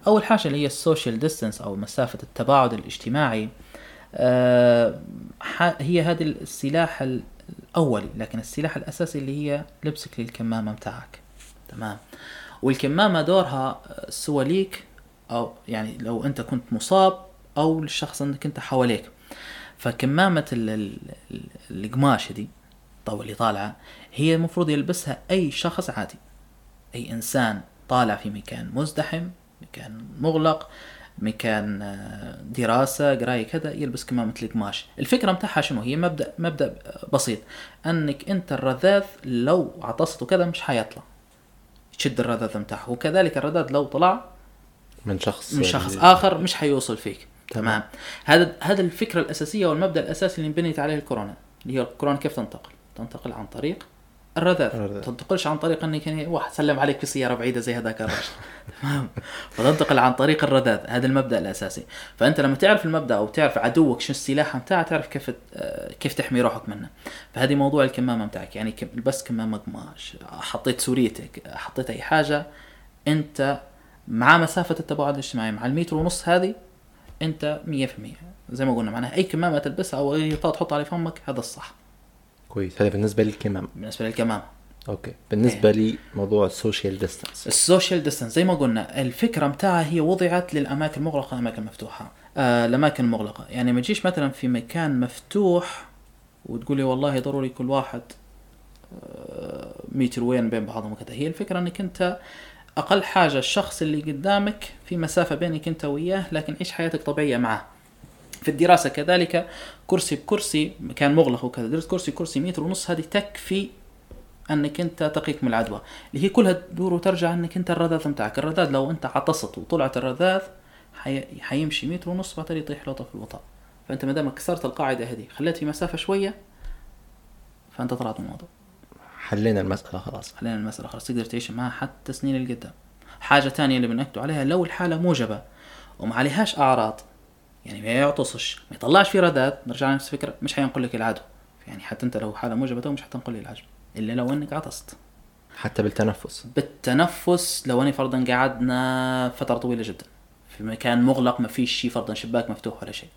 أول حاجة اللي هي ال social distance أو مسافة التباعد الاجتماعي ح- هي هذا السلاح الأولي لكن السلاح الأساسي اللي هي لبسك للكمامة متاعك تمام. والكمامة دورها سوى ليك أو يعني لو أنت كنت مصاب أو للشخص أنك أنت حواليك. فكمامة ال- ال- ال- القماش دي طو اللي طالعة هي المفروض يلبسها أي شخص عادي. أي إنسان طالع في مكان مزدحم مكان مغلق مكان آه، دراسة قراية كذا يلبس كمامة القماش. الفكرة متاعها شنو؟ هي مبدأ مبدأ بسيط. أنك أنت الرذاذ لو عطست وكذا مش حيطلع. تشد الرذاذ متاعه وكذلك الرذاذ لو طلع من شخص من شخص اللي- آخر مش حيوصل فيك تمام. هذا هذا الفكرة الأساسية والمبدأ الأساسي اللي بنيت عليه الكورونا اللي هي الكورونا كيف تنتقل؟ تنتقل عن طريق الرذاذ. ما تنتقلش عن طريق إنك يعني واحد سلم عليك في سيارة بعيدة زي هذاك الرجل. تمام؟ فتنتقل عن طريق الرذاذ. هذا المبدأ الأساسي. فأنت لما تعرف المبدأ أو تعرف عدوك شو السلاح بتاعه تعرف كيف آه، كيف تحمي روحك منه. فهذه موضوع الكمامة بتاعك يعني بس كمامة قماش. حطيت سوريتك حطيت أي حاجة أنت مع مسافة التباعد الاجتماعي مع المتر ونص هذه أنت 100% زي ما قلنا معناها أي كمامة تلبسها أو أي غطاء تحطها على فمك هذا الصح. كويس. هذا بالنسبة للكمام بالنسبة للكمامة. okay. بالنسبة لي موضوع ال social distance ال social distance زي ما قلنا الفكرة متاعها هي وضعت للأماكن المغلقه والاماكن المفتوحه آه الأماكن المغلقه يعني ما تجيش مثلا في مكان مفتوح وتقول لي والله ضروري كل واحد آه، متر وين بين بعضهم وكذا. هي الفكرة إنك أنت أقل حاجة الشخص اللي قدامك في مسافة بينك أنت وياه لكن عيش حياتك طبيعية معاه في الدراسة كذلك كرسي بكرسي مكان مغلق وكذا. درس كرسي كرسي متر ونص هذه تكفي أنك أنت تقيك من العدوى. اللي هي كلها تدور وترجع أنك أنت الرذاذ متاعك. الرذاذ لو أنت عطست وطلعت الرذاذ حي... حيمشي متر ونص بعدين يطيح لوطه في الوطاء. فأنت ما دام كسرت القاعدة هذه خليت في مسافة شوية فأنت طلعت من الموضوع. حلينا المسألة خلاص. خلينا المسألة خلاص. تقدر تعيش معها حتى سنين القدام حاجة تانية اللي بنأكدوا عليها لو الحالة موجبة وما عليهاش أعراض يعني ما يعطسش ما يطلعش في رذاذ نرجع لنفس الفكرة مش حينقل لك العدوى يعني حتى أنت لو حالة موجبة مش حتنقل لي العدوى إلا لو أنك عطست. حتى بالتنفس. بالتنفس لو أنا فرضا قعدنا فترة طويلة جدا في مكان مغلق ما فيش شيء فرضا شباك مفتوح ولا شيء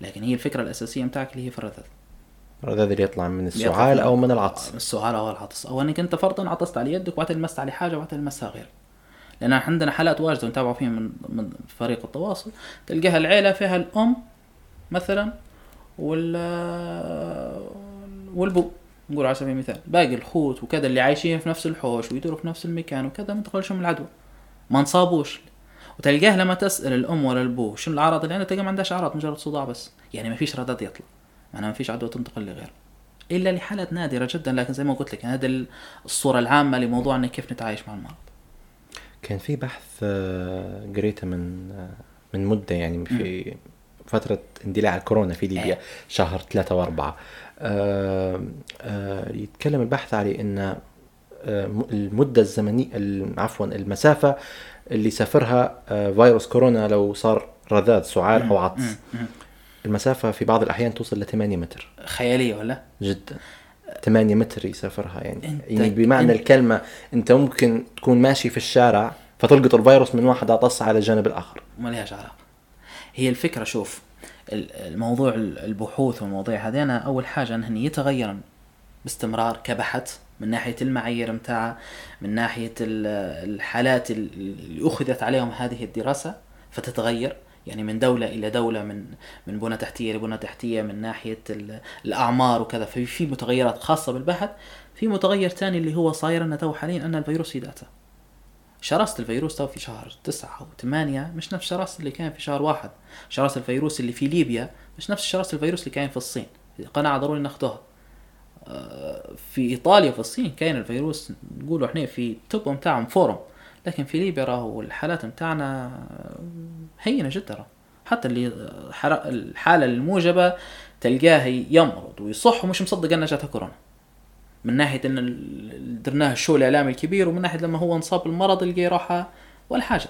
لكن هي الفكرة الأساسية متاعك اللي هي في الرذاذ الرذاذ اللي يطلع من السعال أو من العطس. السعال أو العطس. أو إنك أنت فرضا عطست على يدك وبعدين لمست على حاجة وبعدين لمسها غير لأن عندنا حالات واجدة ونتابع فيها من من فريق التواصل. تلقاها العيلة فيها الأم مثلا وال والبو. نقول على سبيل المثال. باقي الخوت وكذا اللي عايشين في نفس الحوش ويدوروا في نفس المكان وكذا ما تدخلشهم العدوى. ما انصابوش وتلقاه لما تسأل الأم ولا البو شنو الأعراض؟ اللي عندها تلقى ما عندهاش أعراض مجرد صداع بس. يعني ما فيش رذاذ يطلع. معناها ما فيش عدوى تنتقل لغيره إلا لحالات نادرة جدا. لكن زي ما قلت لك ال- الصورة العامة لموضوع انك كيف نتعايش مع المرض. كان في بحث آه، قريته من آه، من مدة يعني في فترة اندلاع الكورونا في ليبيا إيه. شهر ثلاثة وأربعة. آه، يتكلم البحث على إن آه، م- المدة الزمنية ال- عفوا المسافة اللي سافرها فيروس كورونا لو صار رذاذ سعال أو عطس. المسافة في بعض الأحيان توصل ل 8 متر. خيالية ولا؟ جدا. 8 متر يسافرها يعني. يعني بمعنى أنت- الكلمة أنت ممكن تكون ماشي في الشارع فتلقط الفيروس من واحد عطس على الجانب الآخر. وما لهاش علاقة. هي الفكرة شوف ال- الموضوع ال- البحوث والمواضيع هذه أنا أول حاجة انهن يتغيرن باستمرار كبحث من ناحية المعايير متاعها من ناحية ال- الحالات ال- اللي أخذت عليهم هذه الدراسة فتتغير. يعني من دولة إلى دولة من من بنى تحتية لبنى تحتية من ناحية ال- الأعمار وكذا. في في متغيرات خاصة بالبحث في متغير ثاني اللي هو صاير لنا تو حاليا أن الفيروس في داتا شراسة الفيروس تو في شهر تسعة أو ثمانية مش نفس شراسة اللي كان في شهر واحد. شراسة الفيروس اللي في ليبيا مش نفس شراسة الفيروس اللي كان في الصين. قناعة ضروري ناخدوها آه، في إيطاليا في الصين كان الفيروس نقولوا إحنا في ال top متاعهم form. لكن في ليبيا راهو الحالات متاعنا هينة جدا حتى اللي الحالة الموجبة تلقاه يمرض ويصح ومش مصدق أنها جاتها كورونا. من ناحية إن درناه ال show الإعلامي الكبير ومن ناحية لما هو انصاب بالمرض اللي راح ولا حاجة.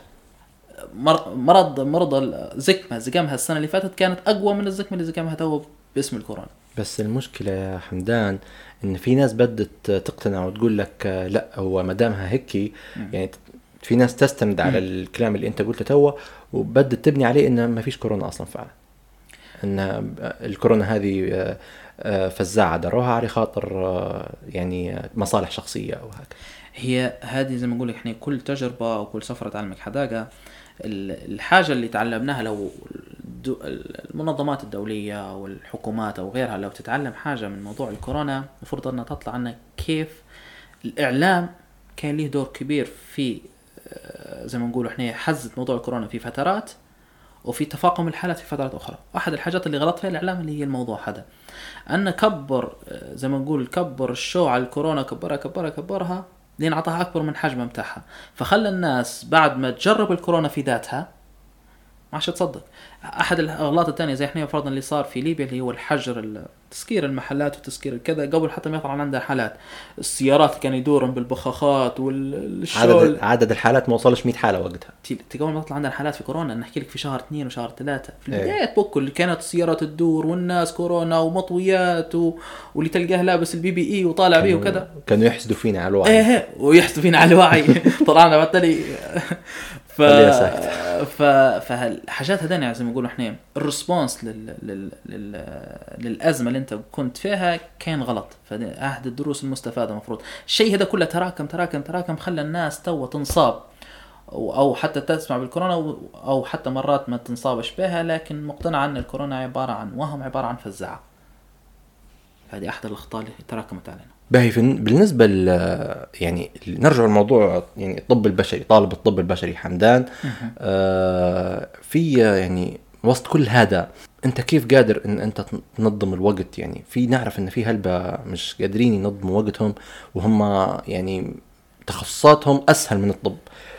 مر- مرض مرض الزكمه زكمها السنة اللي فاتت كانت أقوى من الزكمة اللي زكمها تو باسم الكورونا. بس المشكلة يا حمدان إن في ناس بدت تقتنع وتقول لك آه، لأ هو ما دامها هيك يعني في ناس تستند على الكلام اللي أنت قلته توا وبدت تبني عليه إن ما فيش كورونا أصلا فعلا. إن الكورونا هذه آه، آه، فزاعة دروها على خاطر آه، يعني مصالح شخصية أو هكذا. هي هذه زي ما نقول إحنا كل تجربة وكل سفره تعلمك حداقة. ال- الحاجة اللي تعلمناها لو المنظمات الدولية والحكومات أو غيرها لو تتعلم حاجة من موضوع الكورونا المفروض إنها تطلع عنها كيف الإعلام كان له دور كبير في زي ما نقول إحنا حزت موضوع الكورونا في فترات وفي تفاقم الحالات في فترات أخرى. واحد الحاجات اللي غلط فيها الإعلام اللي هي الموضوع هذا. أن كبر آه، زي ما نقول كبر الشو على الكورونا كبرها كبرها كبرها لين أعطاها أكبر من حجمها متاعها فخلى الناس بعد ما تجرب الكورونا في ذاتها ما عادش تصدق أحد الاغلاط الثانية زي إحنا فرضا اللي صار في ليبيا اللي هو الحجر ال- تسكير المحلات وتسكير الكذا قبل حتى ما يطلع عندنا حالات. السيارات كانوا يدورن بالبخاخات والشغل عدد عدد الحالات ما وصلش 100 حالة وقتها. قبل ما تطلع عندنا حالات في كورونا نحكي لك في شهر اثنين وشهر ثلاثة. في إيه. البداية بوكو اللي كانت السيارات تدور والناس كورونا ومطويات و... واللي تلقاه لابس ال PPE وطالع بيه وكذا. كانوا يحسدوا فينا على الوعي. إيه إيه ويحسدوا فينا على الوعي. طلعنا بالتالي. ف. ف فالحاجات هذين زي ما نقولوا إحنا ال response لل... لل... لل... للأزمة اللي أنت كنت فيها كان غلط. فاحد الدروس المستفادة المفروض. الشيء هذا كله تراكم تراكم تراكم خلى الناس تو تنصاب. أو حتى تسمع بالكورونا أو حتى مرات ما تنصابش بها لكن مقتنع أن الكورونا عبارة عن وهم عبارة عن فزاعة. هذه أحد الأخطاء اللي تراكمت علينا. باهي بالنسبة ل يعني نرجع لموضوع يعني الطب البشري طالب الطب البشري حمدان. آه في يعني وسط كل هذا أنت كيف قادر إن أنت تنظم الوقت؟ يعني في نعرف إن في هلبة مش قادرين ينظموا وقتهم وهم يعني تخصصاتهم أسهل من الطب.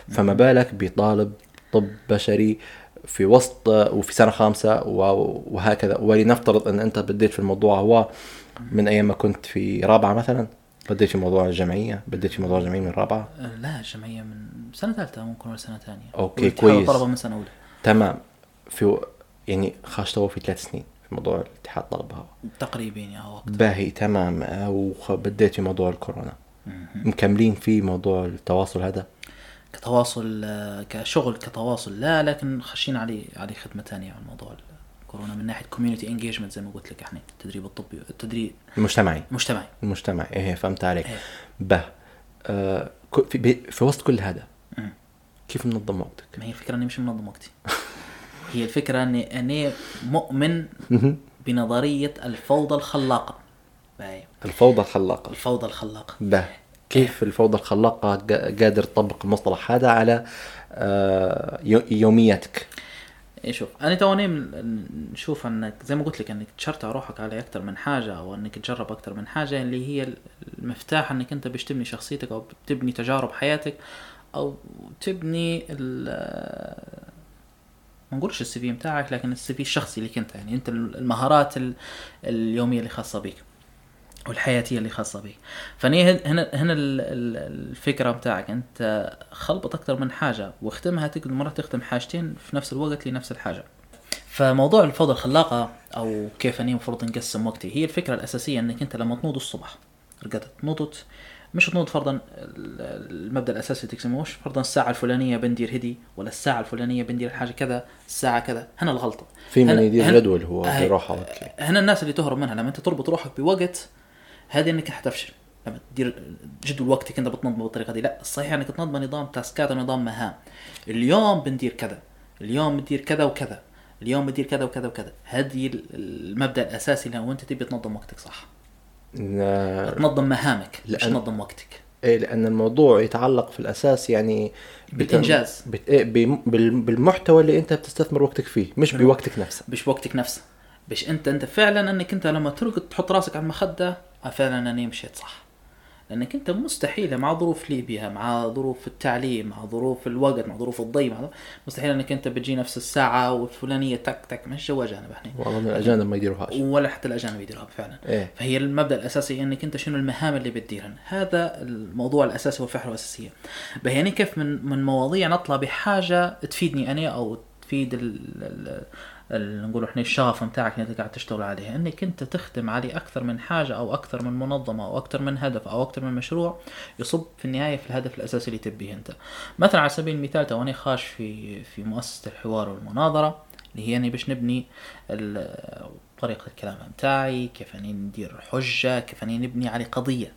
فما بالك بطالب طب بشري في وسط وفي سنة خامسة وهكذا. ولنفترض إن أنت بديت في الموضوع هو من أيام ما كنت في رابعة مثلا بديت في موضوع الجمعية بديت في موضوع الجمعية من رابعة. أه، لا الجمعية من سنة ثالثة ممكن ولا سنة ثانية. والاتحاد كويس. الطلبه من سنة أولى. تمام. في يعني خاش تو في ثلاث سنين في موضوع الاتحاد الطلبه هو تقريبا يا هو وقت باهي تمام. آه، وبديت في موضوع الكورونا. مكملين في موضوع التواصل هذا؟ كتواصل آه، كشغل كتواصل. لا لكن خشين عليه عليه خدمة ثانية عن موضوع الكورونا من ناحية community engagement زي ما قلت لك إحنا التدريب الطبي التدريب المجتمعي. المجتمعي. المجتمعي. إيه فهمت عليك. إيه. باهي آه في, بي- في وسط كل هذا. كيف منظم وقتك؟ ما هي الفكرة إني مش منظم وقتي. هي الفكرة إني أنا مؤمن بنظرية الفوضى الخلاقة. باي. الفوضى الخلاقة. الفوضى الخلاقة. باهي كيف الفوضى الخلاقة قا- قادر تطبق المصطلح هذا على آه يو- يومياتك إيه شوف أنا توني نشوف إنك زي ما قلت لك إنك تشرطع روحك على أكثر من حاجة أو إنك تجرب أكثر من حاجة اللي هي المفتاح إنك أنت باش تبني شخصيتك أو تبني تجارب حياتك أو تبني ال ما نقولش السي في بتاعك لكن السي في الشخصي لك انت يعني أنت المهارات ال- اليومية اللي خاصة بك. والحياتيه اللي خاصة فني هن- هنا هنا ال- ال- الفكرة بتاعك. أنت خلبط أكثر من حاجة واختمها تقدر مرات تختم حاجتين في نفس الوقت لنفس الحاجة. فموضوع الفوضى الخلاقة أو كيف اني المفروض نقسم وقتي هي الفكرة الأساسية إنك أنت لما تنوض الصبح رقدت نوضت مش تنوض فرضا ال- المبدأ الأساسي تقسموش فرضا الساعة الفلانية بندير هدي ولا الساعة الفلانية بندير حاجة كذا الساعة كذا. هنا الغلطة. في من يدير جدول هو أوكي هنا الناس اللي تهرب منها لما أنت تربط روحك بوقت هذه أنك حتفشل لما تدير جدول وقتك أنت بتنظمه بالطريقة دي. لا الصحيح أنك تنظم نظام تاسكات ونظام مهام. اليوم بندير كذا. اليوم بندير كذا وكذا. اليوم بدير كذا وكذا وكذا. هذه ال- المبدأ الأساسي لو أنت تبي تنظم وقتك صح. ن- تنظم مهامك مش لأن- تنظم وقتك. إيه لأن الموضوع يتعلق في الأساس يعني بت- بالإنجاز. بت... إيه بال- بالمحتوى اللي أنت بتستثمر وقتك فيه مش بوقتك نفسه. مش بوقتك نفسه. مش انت أنت فعلا أنك أنت لما ترقد تحط راسك على المخدة فعلا أني مشيت صح. لأنك أنت مستحيل مع ظروف ليبيا مع ظروف التعليم مع ظروف الوقت مع ظروف الضي مع مستحيل أنك أنت بتجي نفس الساعة والفلانية تك تك مش جو اجانب إحنا والله من الأجانب ما يديروهاش. ولا حتى الأجانب يديروها فعلا. إيه. فهي المبدأ الأساسي أنك أنت شنو المهام اللي بتديرها هذا الموضوع الأساسي والفكرة الأساسية. بهيني كيف من من مواضيع نطلع بحاجة تفيدني أنا أو تفيد نقول إحنا الشغف بتاعك اللي انت قاعد تشتغل عليه. إنك انت تخدم عليه أكثر من حاجة أو أكثر من منظمة أو أكثر من هدف أو أكثر من مشروع يصب في النهاية في الهدف الأساسي اللي تبيه أنت. مثلا على سبيل المثال تو أنا خاش في في مؤسسة الحوار والمناظرة اللي هي اني باش نبني طريقة الكلام متاعي كيف أني ندير حجة كيف أني نبني على قضية.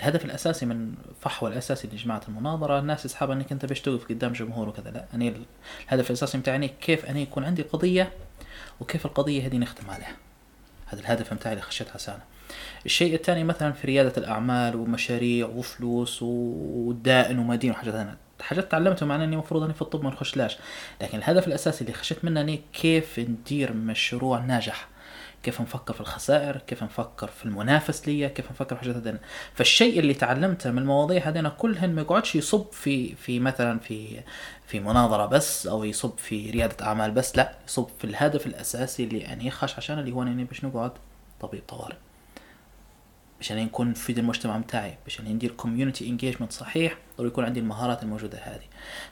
الهدف الأساسي من فحوى الأساسي لجماعة المناظرة الناس يسحبها إنك أنت باش توقف قدام جمهور وكذا. لا اني ال- الهدف الأساسي متاعي كيف أني يكون عندي قضية وكيف القضية هذه نختم عليها. هذا الهدف متاعي اللي خشيتها سنة الشيء الثاني مثلا في ريادة الأعمال ومشاريع وفلوس ودائن ومدين وحاجات ثانية حاجات تعلمتها مع إني المفروض إني في الطب ما نخشلاش لكن الهدف الأساسي اللي خشيت منه إني كيف ندير مشروع ناجح. كيف نفكر في الخسائر كيف نفكر في المنافس ليا كيف نفكر في حاجات هذين. فالشيء اللي تعلمته من المواضيع هذين كلهن ما يقعدش يصب في في مثلا في في مناظرة بس أو يصب في ريادة أعمال بس لا يصب في الهدف الأساسي اللي اني خش عشان اللي هو أني باش نقعد طبيب طوارئ. باش اني نكون نفيد المجتمع متاعي باش اني ندير community engagement صحيح ضروري يكون عندي المهارات الموجودة هذه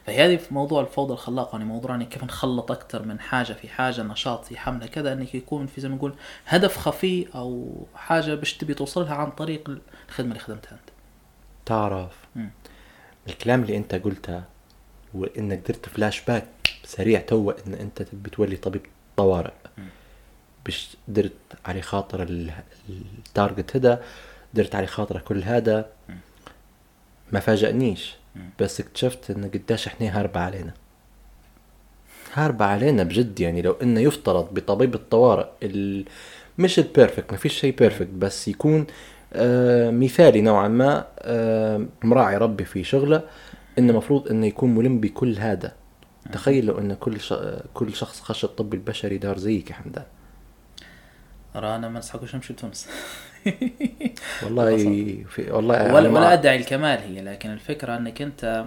فهذه في موضوع الفوضى الخلاقة يعني موضوع اني كيف نخلط أكثر من حاجة في حاجة نشاط في حملة كذا إنك يكون في زي ما نقول هدف خفي أو حاجة باش تبي توصلها عن طريق الخدمة اللي خدمتها أنت تعرف مم. الكلام اللي أنت قلته وإنك درت فلاش باك سريع تو إن أنت تبي تولي طبيب طوارئ مم. باش درت على خاطر ال- ال target هذا درت على خاطر كل هذا. ما فاجأنيش. بس اكتشفت إن قديش إحنا هاربة علينا. هاربة علينا بجد يعني لو إنه يفترض بطبيب الطوارئ ال... مش ال perfect ما فيش شيء perfect بس يكون آه مثالي نوعا ما آه مراعي ربي في شغله إنه المفروض إنه يكون ملم بكل هذا. تخيل لو إن كل ش... كل شخص خش الطب البشري دار زيك يا حمدان. رانا ما نسحقوش نمشي لتونس. والله في والله ولا ولا أدعي الكمال هي لكن الفكرة إنك أنت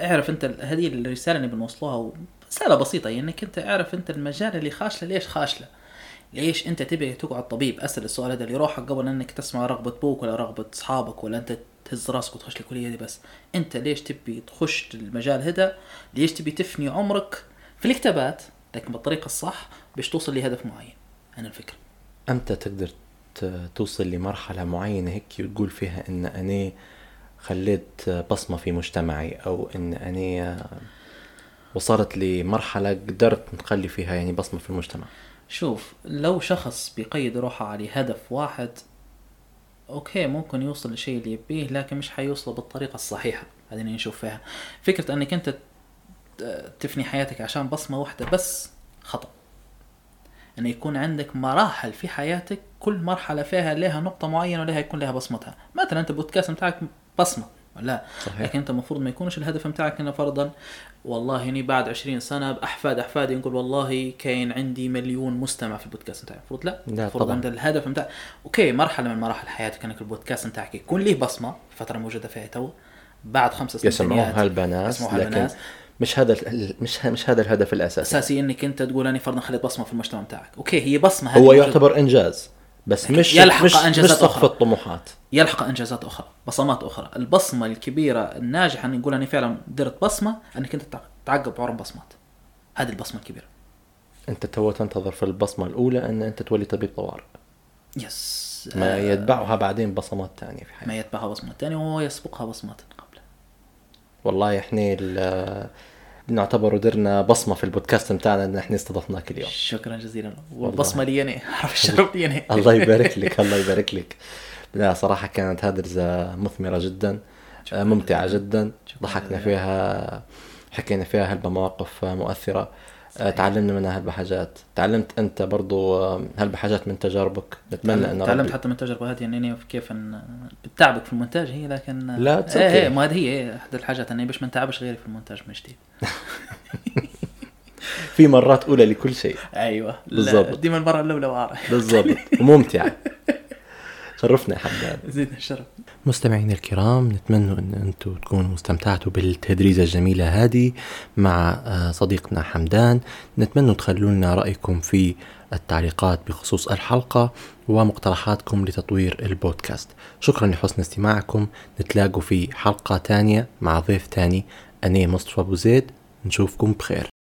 اعرف أنت هذه الرسالة اللي بنوصلوها رساله بسيطة هي إنك أنت اعرف أنت المجال اللي خاشلة ليش خاشلة؟ ليش أنت تبي تقعد طبيب؟ أسأل السؤال هذا اللي روحك قبل إنك تسمع رغبة أبوك ولا رغبة أصحابك ولا أنت تهز راسك وتخش الكلية دي بس. أنت ليش تبي تخش المجال هذا؟ ليش تبي تفني عمرك في الكتابات؟ لكن بالطريقة الصح باش توصل لهدف معين. أنا الفكرة. إمتى تقدر توصل لمرحلة معينة هيك وتقول فيها إن أنا خليت بصمة في مجتمعي أو إن أنا وصلت لمرحلة قدرت نخلي فيها يعني بصمة في المجتمع. شوف لو شخص بيقيد روحه على هدف واحد أوكي ممكن يوصل للشيء اللي يبيه لكن مش حيوصل بالطريقة الصحيحة. هذه اللي نشوف فيها. فكرة إنك أنت تفني حياتك عشان بصمة واحدة بس خطأ. أن يكون عندك مراحل في حياتك كل مرحلة فيها لها نقطة معينة ولها يكون لها بصمتها. مثلا أنت بودكاست بتاعك بصمة لا صحيح. لكن أنت المفروض ما يكونش الهدف بتاعك إنه فرضا والله اني بعد 20 سنة بأحفاد أحفادي نقول والله كاين عندي مليون مستمع في البودكاست بتاعي. المفروض لا. المفروض. أنت الهدف بتاع أوكي مرحلة من مراحل حياتك إنك البودكاست بتاعك يكون ليه بصمة الفترة الموجوده فيها تو بعد خمس سنين يسمعوها البنات يسمعوها لكن البنات. مش هذا ال- مش مش هذا الهدف الأساسي. أساسي إنك أنت تقول اني فرضا خليت بصمة في المجتمع بتاعك. أوكي هي بصمة هو. يعتبر إنجاز بس مش يلحق مش, مش إنجازات سقف أخرى. الطموحات. يلحق إنجازات أخرى بصمات أخرى. البصمة الكبيرة الناجحة إن نقول اني فعلا درت بصمة إنك أنت تع- تعقب عمر بصمات. هذه البصمة الكبيرة. أنت تو تنتظر في البصمة الأولى إن أنت تولي طبيب طوارئ. yes. ما آه، يتبعها بعدين بصمات تانية في حياتك. ما يتبعها بصمه ثانية وهو يسبقها بصمات. والله إحنا ال- نعتبر درنا بصمة في البودكاست بتاعنا إن إحنا استضفناك اليوم. شكرا جزيلا. والبصمة لي أنا. عرف الشرف لي أنا. الله يبارك لك الله يبارك لك. لا صراحة كانت هدرزة مثمرة جدا جزيلاً. جدا. ضحكنا. فيها حكينا فيها هلبة مواقف مؤثرة. تعلمنا منها هلبة حاجات تعلمت أنت برضو هلبة حاجات من تجاربك؟ نتمنى إن تعلمت حتى من التجربه هذه انني كيف إن بتعبك في المونتاج هي لكن لا، it's إيه. إيه ما هذه هي إيه، أحد الحاجات. اني باش ما نتعبش غيري في المونتاج من جديد في مرات أولى لكل شيء. أيوه. بالضبط. ديما المرة الأولى وعارف بالضبط. وممتعة شرفنا يا حمدان. زيد الشرف. مستمعينا الكرام نتمنى أن أنتم تكونوا استمتعتوا بالتدريزة الجميلة هذه مع آه، صديقنا حمدان. نتمنى تخلوا لنا رأيكم في التعليقات بخصوص الحلقة ومقترحاتكم لتطوير البودكاست. شكرا لحسن استماعكم. نتلاقوا في حلقة تانية مع ضيف تاني أنا مصطفى أبو زيد نشوفكم بخير.